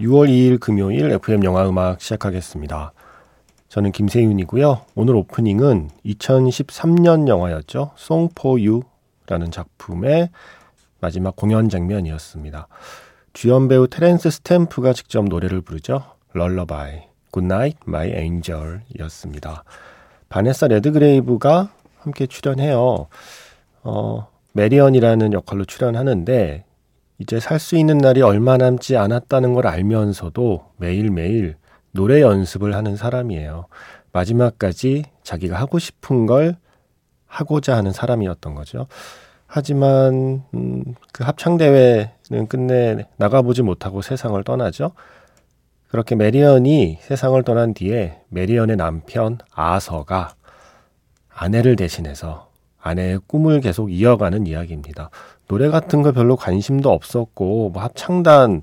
6월 2일 금요일 FM 영화 음악 시작하겠습니다. 저는 김세윤이고요. 오늘 오프닝은 2013년 영화였죠. Song for You라는 작품의 마지막 공연 장면이었습니다. 주연 배우 테렌스 스탬프가 직접 노래를 부르죠. Lullaby, Goodnight My Angel이었습니다. 바네사 레드그레이브가 함께 출연해요. 어, 메리언이라는 역할로 출연하는데 이제 살 수 있는 날이 얼마 남지 않았다는 걸 알면서도 매일매일 노래 연습을 하는 사람이에요. 마지막까지 자기가 하고 싶은 걸 하고자 하는 사람이었던 거죠. 하지만 음, 그 합창 대회는 끝내 나가보지 못하고 세상을 떠나죠. 그렇게 메리언이 세상을 떠난 뒤에 메리언의 남편 아서가 아내를 대신해서 아내의 꿈을 계속 이어가는 이야기입니다. 노래 같은 거 별로 관심도 없었고 뭐 합창단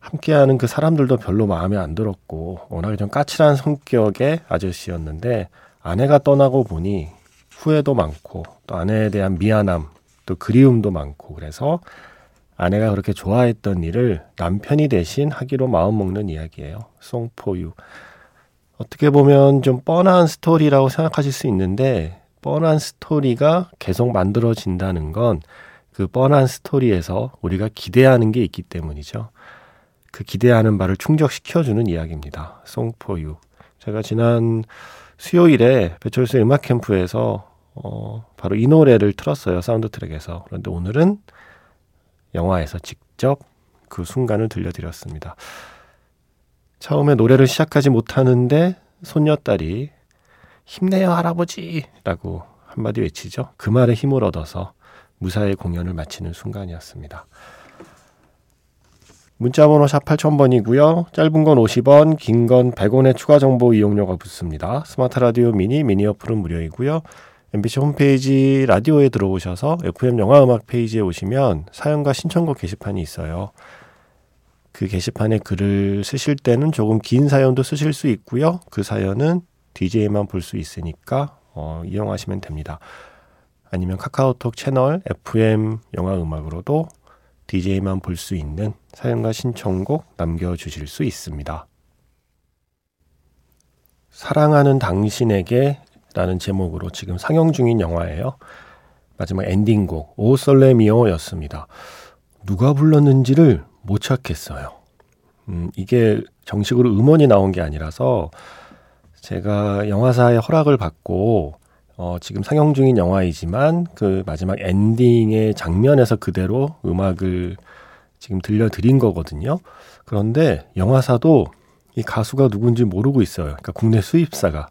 함께하는 그 사람들도 별로 마음에 안 들었고 워낙에 좀 까칠한 성격의 아저씨였는데 아내가 떠나고 보니 후회도 많고 또 아내에 대한 미안함 또 그리움도 많고 그래서 아내가 그렇게 좋아했던 일을 남편이 대신 하기로 마음먹는 이야기예요. 송포유. 어떻게 보면 좀 뻔한 스토리라고 생각하실 수 있는데 뻔한 스토리가 계속 만들어진다는 건 그 뻔한 스토리에서 우리가 기대하는 게 있기 때문이죠. 그 기대하는 바를 충족시켜주는 이야기입니다. Song for You. 제가 지난 수요일에 배철수의 음악 캠프에서 어, 바로 이 노래를 틀었어요. 사운드 트랙에서. 그런데 오늘은 영화에서 직접 그 순간을 들려드렸습니다. 처음에 노래를 시작하지 못하는데 손녀딸이 힘내요 할아버지 라고 한마디 외치죠. 그 말에 힘을 얻어서 무사히 공연을 마치는 순간이었습니다. 문자번호 샵 8000번이고요. 짧은 건 50원, 긴 건 100원의 추가 정보 이용료가 붙습니다. 스마트 라디오 미니, 미니 어플은 무료이고요. MBC 홈페이지 라디오에 들어오셔서 FM 영화 음악 페이지에 오시면 사연과 신청곡 게시판이 있어요. 그 게시판에 글을 쓰실 때는 조금 긴 사연도 쓰실 수 있고요. 그 사연은 DJ만 볼 수 있으니까 어, 이용하시면 됩니다. 아니면 카카오톡 채널 FM 영화 음악으로도 DJ만 볼 수 있는 사연과 신청곡 남겨주실 수 있습니다. 사랑하는 당신에게 라는 제목으로 지금 상영 중인 영화예요. 마지막 엔딩곡 오 솔레미오 였습니다. 누가 불렀는지를 못 찾겠어요. 음, 이게 정식으로 음원이 나온 게 아니라서 제가 영화사의 허락을 받고 어, 지금 상영 중인 영화이지만 그 마지막 엔딩의 장면에서 그대로 음악을 지금 들려드린 거거든요. 그런데 영화사도 이 가수가 누군지 모르고 있어요. 그러니까 국내 수입사가.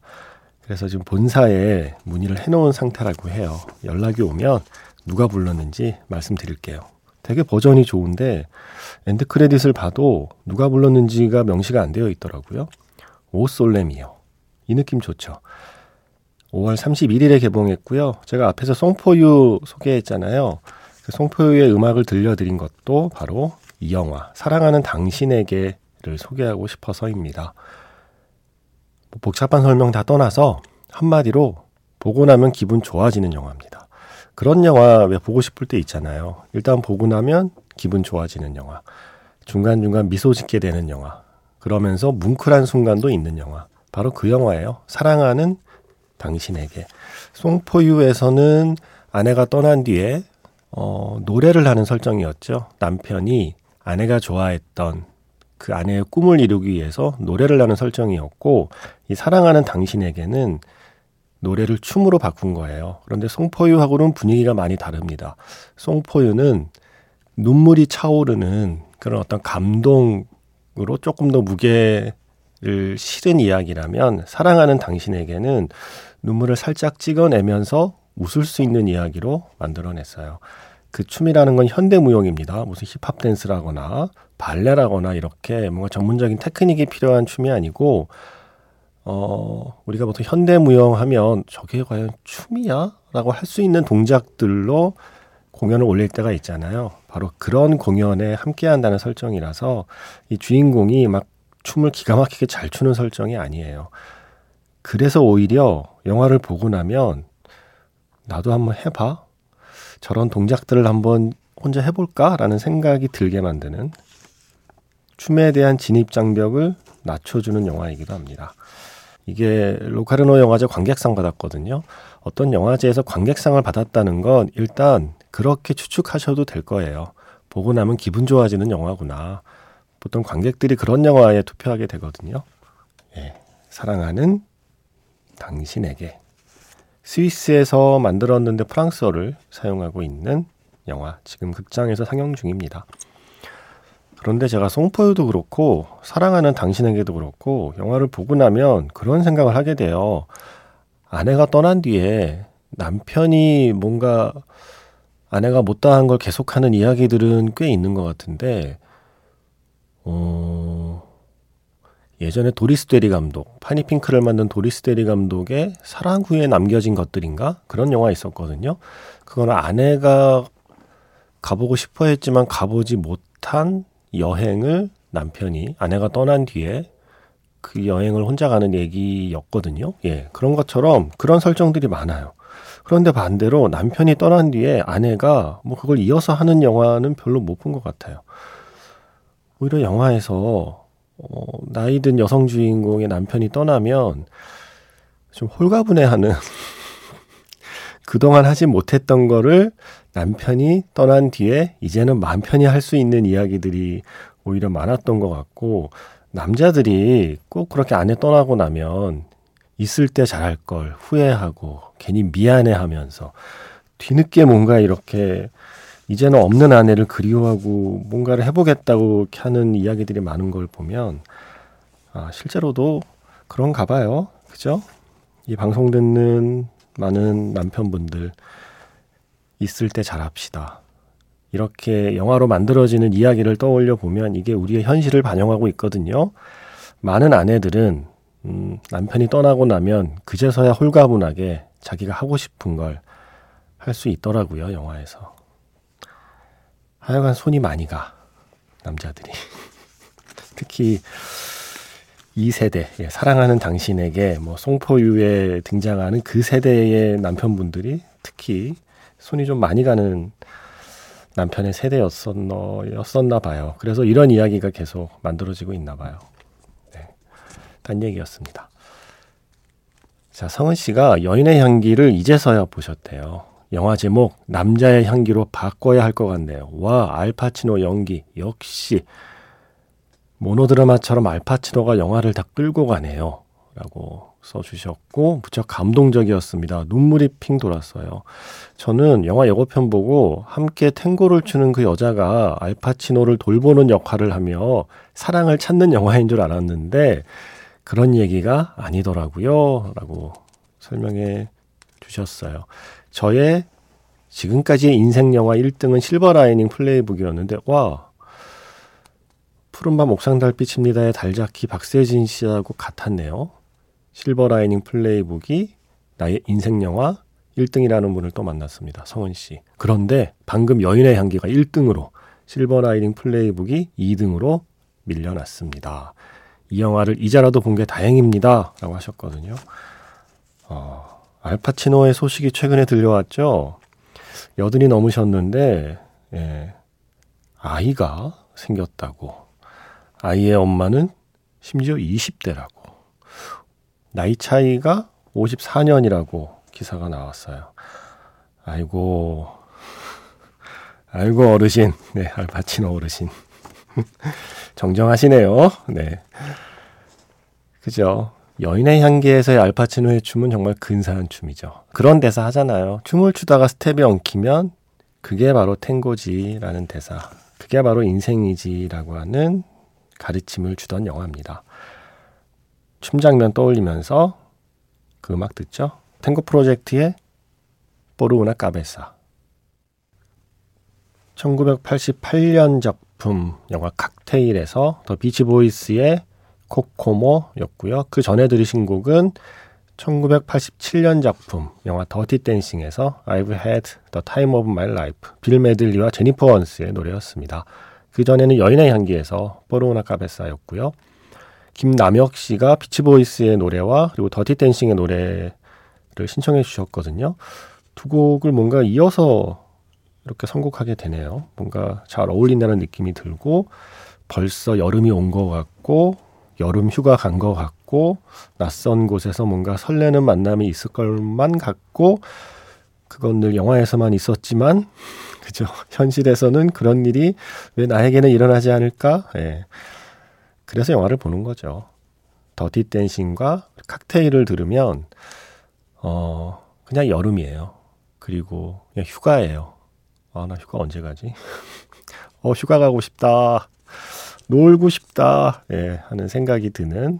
그래서 지금 본사에 문의를 해놓은 상태라고 해요. 연락이 오면 누가 불렀는지 말씀드릴게요. 되게 버전이 좋은데 end credit을 봐도 누가 불렀는지가 명시가 안 되어 있더라고요. 'O sole mio. 이 느낌 좋죠. 5월 31일에 개봉했고요. 제가 앞에서 Song for You 소개했잖아요. 그 Song for You의 음악을 들려드린 것도 바로 이 영화 사랑하는 당신에게를 소개하고 싶어서입니다. 뭐 복잡한 설명 다 떠나서 한마디로 보고 나면 기분 좋아지는 영화입니다. 그런 영화 왜 보고 싶을 때 있잖아요. 일단 보고 나면 기분 좋아지는 영화. 중간중간 미소 짓게 되는 영화. 그러면서 뭉클한 순간도 있는 영화. 바로 그 영화예요. 사랑하는 당신에게. 송포유에서는 아내가 떠난 뒤에 어, 노래를 하는 설정이었죠. 남편이 아내가 좋아했던 그 아내의 꿈을 이루기 위해서 노래를 하는 설정이었고, 이 사랑하는 당신에게는 노래를 춤으로 바꾼 거예요. 그런데 송포유하고는 분위기가 많이 다릅니다. 송포유는 눈물이 차오르는 그런 어떤 감동으로 조금 더 무게 를 실은 이야기라면 사랑하는 당신에게는 눈물을 살짝 찍어내면서 웃을 수 있는 이야기로 만들어냈어요. 그 춤이라는 건 현대무용입니다. 무슨 힙합 댄스라거나 발레라거나 이렇게 뭔가 전문적인 테크닉이 필요한 춤이 아니고 어, 우리가 보통 현대무용 하면 저게 과연 춤이야? 라고 할 수 있는 동작들로 공연을 올릴 때가 있잖아요. 바로 그런 공연에 함께 한다는 설정이라서 이 주인공이 막 춤을 기가 막히게 잘 추는 설정이 아니에요. 그래서 오히려 영화를 보고 나면 나도 한번 해봐. 저런 동작들을 한번 혼자 해볼까 라는 생각이 들게 만드는 춤에 대한 진입 장벽을 낮춰주는 영화이기도 합니다. 이게 로카르노 영화제 관객상 받았거든요. 어떤 영화제에서 관객상을 받았다는 건 일단 그렇게 추측하셔도 될 거예요. 보고 나면 기분 좋아지는 영화구나. 보통 관객들이 그런 영화에 투표하게 되거든요. 예, 사랑하는 당신에게. 스위스에서 만들었는데 프랑스어를 사용하고 있는 영화. 지금 극장에서 상영 중입니다. 그런데 제가 송포유도 그렇고 사랑하는 당신에게도 그렇고 영화를 보고 나면 그런 생각을 하게 돼요. 아내가 떠난 뒤에 남편이 뭔가 아내가 못다한 걸 계속하는 이야기들은 꽤 있는 것 같은데, 어, 예전에 도리스 데리 감독, 파니 핑크를 만든 도리스 데리 감독의 사랑 후에 남겨진 것들인가? 그런 영화 있었거든요. 그거는 아내가 가보고 싶어 했지만 가보지 못한 여행을 남편이 아내가 떠난 뒤에 그 여행을 혼자 가는 얘기였거든요. 예. 그런 것처럼 그런 설정들이 많아요. 그런데 반대로 남편이 떠난 뒤에 아내가 뭐 그걸 이어서 하는 영화는 별로 못 본 것 같아요. 오히려 영화에서 어, 나이 든 여성 주인공의 남편이 떠나면 좀 홀가분해하는 그동안 하지 못했던 거를 남편이 떠난 뒤에 이제는 마음 편히 할 수 있는 이야기들이 오히려 많았던 것 같고 남자들이 꼭 그렇게 아내 떠나고 나면 있을 때 잘할 걸 후회하고 괜히 미안해 하면서 뒤늦게 뭔가 이렇게 이제는 없는 아내를 그리워하고 뭔가를 해보겠다고 하는 이야기들이 많은 걸 보면 아, 실제로도 그런가 봐요. 그죠? 이 방송 듣는 많은 남편분들 있을 때 잘합시다. 이렇게 영화로 만들어지는 이야기를 떠올려 보면 이게 우리의 현실을 반영하고 있거든요. 많은 아내들은 음, 남편이 떠나고 나면 그제서야 홀가분하게 자기가 하고 싶은 걸 할 수 있더라고요, 영화에서. 하여간 손이 많이 가, 남자들이. 특히 이 세대, 예, 사랑하는 당신에게 뭐 송포유에 등장하는 그 세대의 남편분들이 특히 손이 좀 많이 가는 남편의 세대였었나 봐요. 그래서 이런 이야기가 계속 만들어지고 있나 봐요. 딴 얘기였습니다. 자, 성은 씨가 여인의 향기를 이제서야 보셨대요. 영화 제목 남자의 향기로 바꿔야 할 것 같네요. 와, 알파치노 연기 역시 모노드라마처럼 알파치노가 영화를 다 끌고 가네요. 라고 써주셨고 무척 감동적이었습니다. 눈물이 핑 돌았어요. 저는 영화 예고편 보고 함께 탱고를 추는 그 여자가 알파치노를 돌보는 역할을 하며 사랑을 찾는 영화인 줄 알았는데 그런 얘기가 아니더라고요. 라고 설명해 주셨어요. 저의 지금까지의 인생 영화 1등은 실버라이닝 플레이북이었는데, 와, 푸른밤 옥상 달빛입니다의 달자키 박세진 씨하고 같았네요. 실버라이닝 플레이북이 나의 인생 영화 1등이라는 분을 또 만났습니다. 성은 씨. 그런데 방금 여인의 향기가 1등으로 실버라이닝 플레이북이 2등으로 밀려났습니다. 이 영화를 이자라도 본 게 다행입니다. 라고 하셨거든요. 어, 알파치노의 소식이 최근에 들려왔죠. 여든이 넘으셨는데, 예, 아이가 생겼다고. 아이의 엄마는 심지어 20대라고. 나이 차이가 54년이라고 기사가 나왔어요. 아이고, 아이고, 어르신. 네, 알파치노 어르신. 정정하시네요. 네. 그죠. 여인의 향기에서의 알파치노의 춤은 정말 근사한 춤이죠. 그런 대사 하잖아요. 춤을 추다가 스텝이 엉키면 그게 바로 탱고지라는 대사. 그게 바로 인생이지라고 하는 가르침을 주던 영화입니다. 춤 장면 떠올리면서 그 음악 듣죠? 탱고 프로젝트의 Por Una Cabeza. 1988년 작품 영화 칵테일에서 The Beach Boys의 Kokomo였고요. 그 전에 들으신 곡은 1987년 작품 영화 Dirty Dancing에서 I've Had the Time of My Life 빌 메들리와 제니퍼 원스의 노래였습니다. 그 전에는 여인의 향기에서 Por Una Cabeza였고요. 김남혁 씨가 비치보이스의 노래와 그리고 더티 댄싱의 노래를 신청해 주셨거든요. 두 곡을 뭔가 이어서 이렇게 선곡하게 되네요. 뭔가 잘 어울린다는 느낌이 들고 벌써 여름이 온 것 같고 여름 휴가 간 것 같고 낯선 곳에서 뭔가 설레는 만남이 있을 것만 같고 그건 늘 영화에서만 있었지만 그죠 현실에서는 그런 일이 왜 나에게는 일어나지 않을까? 예. 그래서 영화를 보는 거죠. Dirty Dancing과 칵테일을 들으면 어 그냥 여름이에요. 그리고 그냥 휴가예요. 아 나 휴가 언제 가지? 어 휴가 가고 싶다. 놀고 싶다. 예, 하는 생각이 드는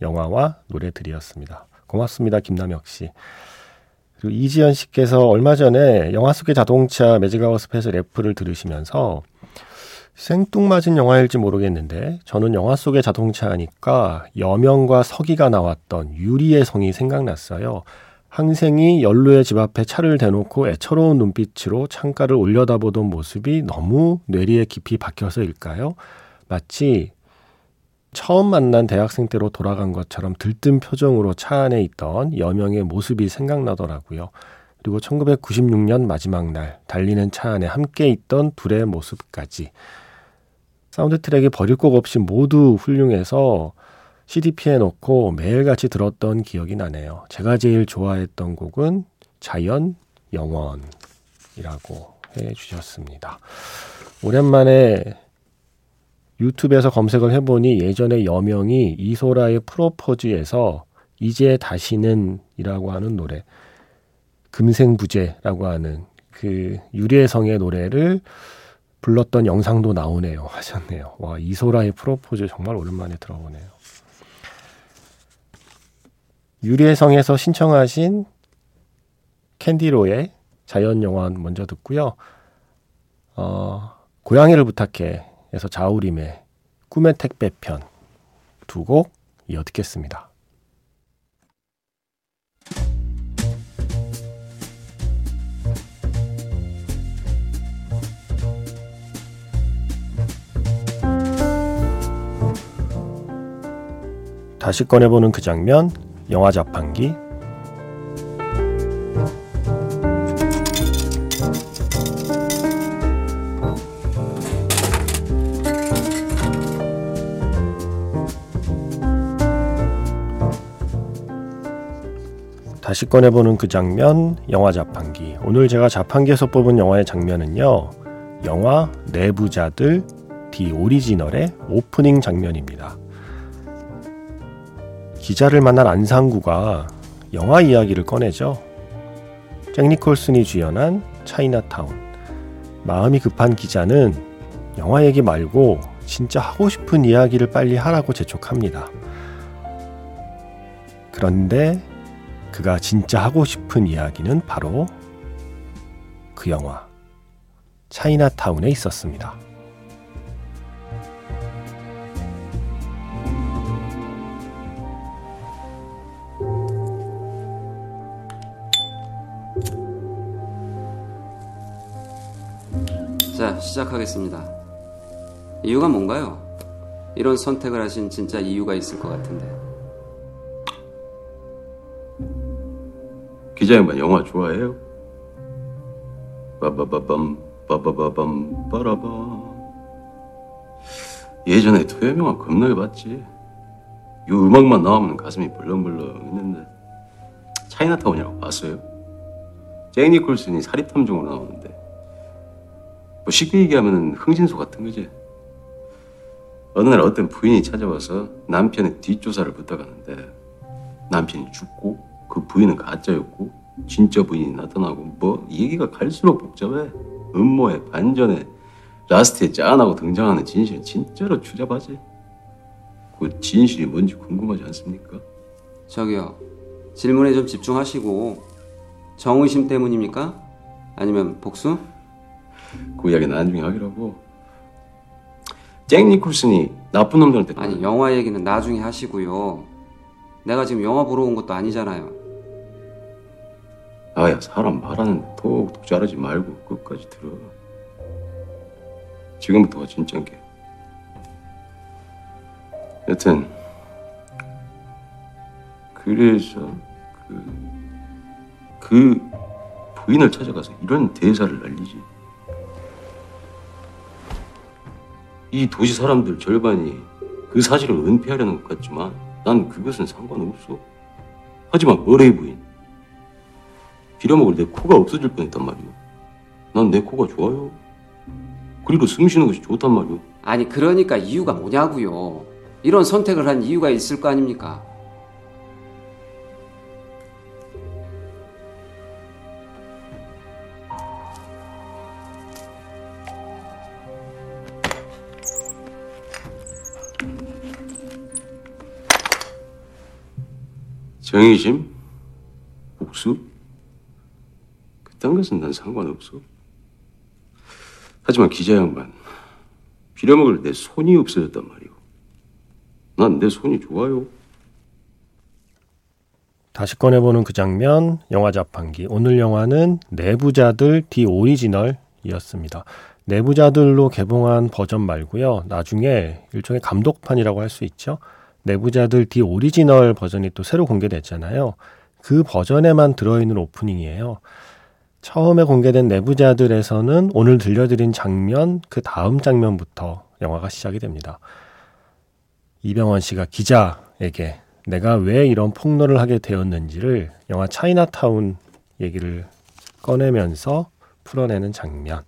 영화와 노래들이었습니다. 고맙습니다. 김남혁 씨. 그리고 이지연 씨께서 얼마 전에 영화 속의 자동차 Magic Hour Special F를 들으시면서 생뚱맞은 영화일지 모르겠는데 저는 영화 속의 자동차 하니까 여명과 서기가 나왔던 유리의 성이 생각났어요. 항생이 연루의 집 앞에 차를 대놓고 애처로운 눈빛으로 창가를 올려다보던 모습이 너무 뇌리에 깊이 박혀서일까요? 마치 처음 만난 대학생 때로 돌아간 것처럼 들뜬 표정으로 차 안에 있던 여명의 모습이 생각나더라고요. 그리고 1996년 마지막 날 달리는 차 안에 함께 있던 둘의 모습까지 사운드 트랙이 버릴 곡 없이 모두 훌륭해서 CDP에 넣고 매일같이 들었던 기억이 나네요. 제가 제일 좋아했던 곡은 자연 영원이라고 해 주셨습니다. 오랜만에 유튜브에서 검색을 해보니 예전에 여명이 이소라의 프로포즈에서 이제 다시는 이라고 하는 노래 금생부재라고 하는 그 유리의 성의 노래를 불렀던 영상도 나오네요 하셨네요. 와 이소라의 프로포즈 정말 오랜만에 들어보네요. 유리의 성에서 신청하신 캔디로의 자연영원 먼저 듣고요. 어, 고양이를 부탁해 에서 자우림의 꿈의 택배편 두 곡 이어 듣겠습니다. 다시 꺼내보는 그 장면, 영화 자판기 다시 꺼내보는 그 장면, 영화 자판기. 오늘 제가 자판기에서 뽑은 영화의 장면은요, 영화 내부자들 디 오리지널의 오프닝 장면입니다. 기자를 만난 안상구가 영화 이야기를 꺼내죠. 잭 니콜슨이 주연한 차이나타운. 마음이 급한 기자는 영화 얘기 말고 진짜 하고 싶은 이야기를 빨리 하라고 재촉합니다. 그런데 그가 진짜 하고 싶은 이야기는 바로 그 영화 차이나타운에 있었습니다. 자, 시작하겠습니다. 이유가 뭔가요? 이런 선택을 하신 진짜 이유가 있을 것 같은데. 기자 양반 영화 좋아해요? 빠바바밤 빠바바밤 빠라바 예전에 토요일 영화 겁나게 봤지? 이 음악만 나오면 가슴이 벌렁벌렁 했는데. 차이나타운이라고 봤어요? 잭 니콜슨이 사립탐정으로 나오는데. 뭐 쉽게 얘기하면 흥진소 같은 거지. 어느 날 어떤 부인이 찾아와서 남편의 뒷조사를 부탁하는데 남편이 죽고 그 부인은 가짜였고 진짜 부인이 나타나고 뭐 얘기가 갈수록 복잡해. 음모에 반전에 라스트에 짠하고 등장하는 진실은 진짜로 추잡하지. 그 진실이 뭔지 궁금하지 않습니까? 저기요. 질문에 좀 집중하시고 정의심 때문입니까? 아니면 복수? 그 이야기 나중에 하기라고. 잭 니콜슨이 나쁜 놈들한테 아니 영화 얘기는 나중에 하시고요. 내가 지금 영화 보러 온 것도 아니잖아요. 아야 사람 말하는 톡톡 자르지 말고 끝까지 들어. 지금부터가 진짠 게. 여튼 그래서 그, 그 부인을 찾아가서 이런 대사를 날리지. 이 도시 사람들 절반이 그 사실을 은폐하려는 것 같지만 난 그것은 상관없어. 하지만 머레이 부인 빌어먹을 내 코가 없어질 뻔했단 말이오. 난 내 코가 좋아요. 그리고 숨 쉬는 것이 좋단 말이오. 아니 그러니까 이유가 뭐냐고요. 이런 선택을 한 이유가 있을 거 아닙니까? 정의심? 복수? 그딴 것은 난 상관없어. 하지만 기자 양반, 빌어먹을 내 손이 없어졌단 말이오. 난 내 손이 좋아요. 다시 꺼내보는 그 장면, 영화 자판기. 오늘 영화는 내부자들 디 오리지널이었습니다. 내부자들로 개봉한 버전 말고요. 나중에 일종의 감독판이라고 할 수 있죠. 내부자들 The Original 버전이 또 새로 공개됐잖아요. 그 버전에만 들어있는 오프닝이에요. 처음에 공개된 내부자들에서는 오늘 들려드린 장면, 그 다음 장면부터 영화가 시작이 됩니다. 이병헌 씨가 기자에게 내가 왜 이런 폭로를 하게 되었는지를 영화 차이나타운 얘기를 꺼내면서 풀어내는 장면.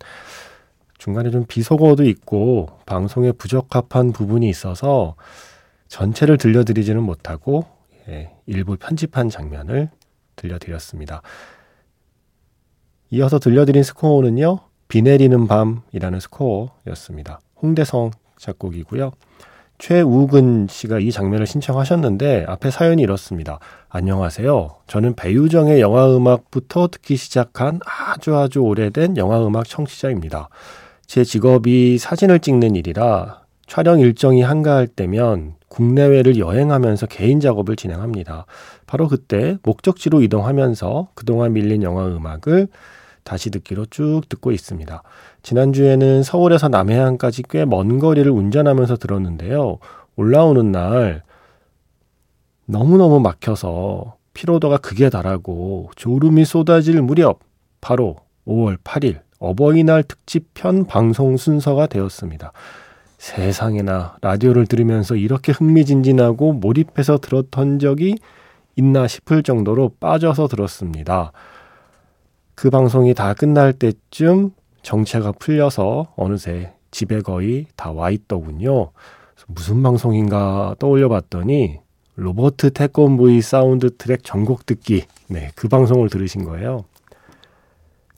중간에 좀 비속어도 있고 방송에 부적합한 부분이 있어서 전체를 들려드리지는 못하고 예, 일부 편집한 장면을 들려드렸습니다. 이어서 들려드린 스코어는요. 비 내리는 밤이라는 스코어였습니다. 홍대성 작곡이고요. 최우근 씨가 이 장면을 신청하셨는데 앞에 사연이 이렇습니다. 안녕하세요. 저는 배유정의 영화 음악부터 듣기 시작한 아주 아주 오래된 영화 음악 청취자입니다. 제 직업이 사진을 찍는 일이라 촬영 일정이 한가할 때면 국내외를 여행하면서 개인 작업을 진행합니다. 바로 그때 목적지로 이동하면서 그동안 밀린 영화 음악을 다시 듣기로 쭉 듣고 있습니다. 지난주에는 서울에서 남해안까지 꽤 먼 거리를 운전하면서 들었는데요. 올라오는 날 너무너무 막혀서 피로도가 극에 달하고 졸음이 쏟아질 무렵 바로 5월 8일 어버이날 특집 편 방송 순서가 되었습니다. 세상에나 라디오를 들으면서 이렇게 흥미진진하고 몰입해서 들었던 적이 있나 싶을 정도로 빠져서 들었습니다. 그 방송이 다 끝날 때쯤 정체가 풀려서 어느새 집에 거의 다 와 있더군요. 무슨 방송인가 떠올려 봤더니 로버트 태권브이 사운드 트랙 전곡 듣기. 네, 그 방송을 들으신 거예요.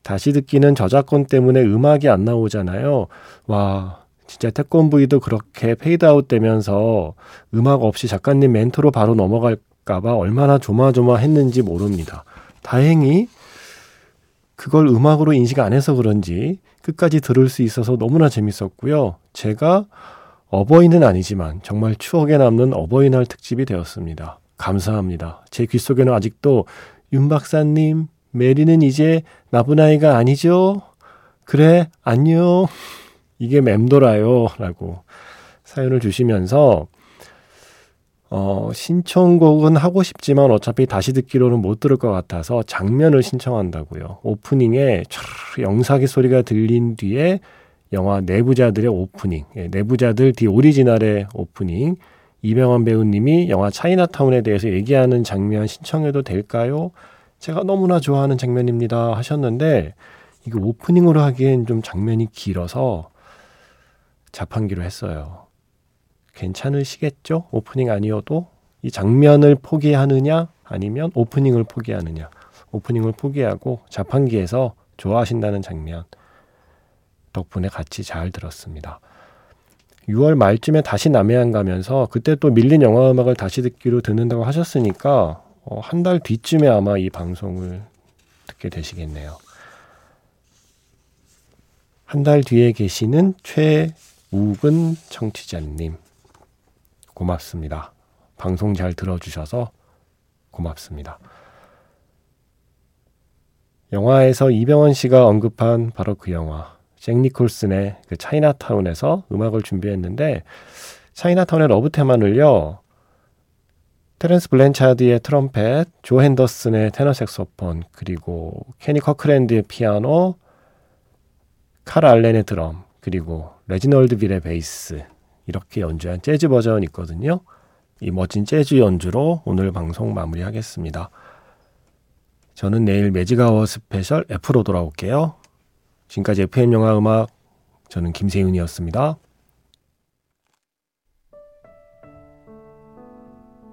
다시 듣기는 저작권 때문에 음악이 안 나오잖아요. 와, 진짜 태권브이도 그렇게 페이드아웃 되면서 음악 없이 작가님 멘트로 바로 넘어갈까봐 얼마나 조마조마했는지 모릅니다. 다행히 그걸 음악으로 인식 안 해서 그런지 끝까지 들을 수 있어서 너무나 재밌었고요. 제가 어버이는 아니지만 정말 추억에 남는 어버이날 특집이 되었습니다. 감사합니다. 제 귓속에는 아직도 윤 박사님, 메리는 이제 나쁜 아이가 아니죠? 그래, 안녕. 이게 맴돌아요. 라고 사연을 주시면서 어, 신청곡은 하고 싶지만 어차피 다시 듣기로는 못 들을 것 같아서 장면을 신청한다고요. 오프닝에 영사기 소리가 들린 뒤에 영화 내부자들의 오프닝, 예, 내부자들 디 오리지널의 오프닝, 이병헌 배우님이 영화 차이나타운에 대해서 얘기하는 장면 신청해도 될까요? 제가 너무나 좋아하는 장면입니다 하셨는데 이거 오프닝으로 하기엔 좀 장면이 길어서 자판기로 했어요. 괜찮으시겠죠? 오프닝 아니어도 이 장면을 포기하느냐 아니면 오프닝을 포기하느냐. 오프닝을 포기하고 자판기에서 좋아하신다는 장면 덕분에 같이 잘 들었습니다. 6월 말쯤에 다시 남해안 가면서 그때 또 밀린 영화 음악을 다시 듣기로 듣는다고 하셨으니까 어, 한달 뒤쯤에 아마 이 방송을 듣게 되시겠네요. 한 달 뒤에 계시는 최 우근 청취자님 고맙습니다. 방송 잘 들어주셔서 고맙습니다. 영화에서 이병헌 씨가 언급한 바로 그 영화 잭 니콜슨의 그 차이나타운에서 음악을 준비했는데 차이나타운의 love 테마를요 테렌스 블렌차드의 트럼펫, 조 핸더슨의 테너 색소폰, 그리고 케니 커크랜드의 피아노, 칼 알렌의 드럼, 그리고 레지널드 빌의 베이스 이렇게 연주한 재즈 버전 있거든요. 이 멋진 재즈 연주로 오늘 방송 마무리하겠습니다. 저는 내일 Magic Hour Special F로 돌아올게요. 지금까지 FM 영화 음악 저는 김세윤이었습니다.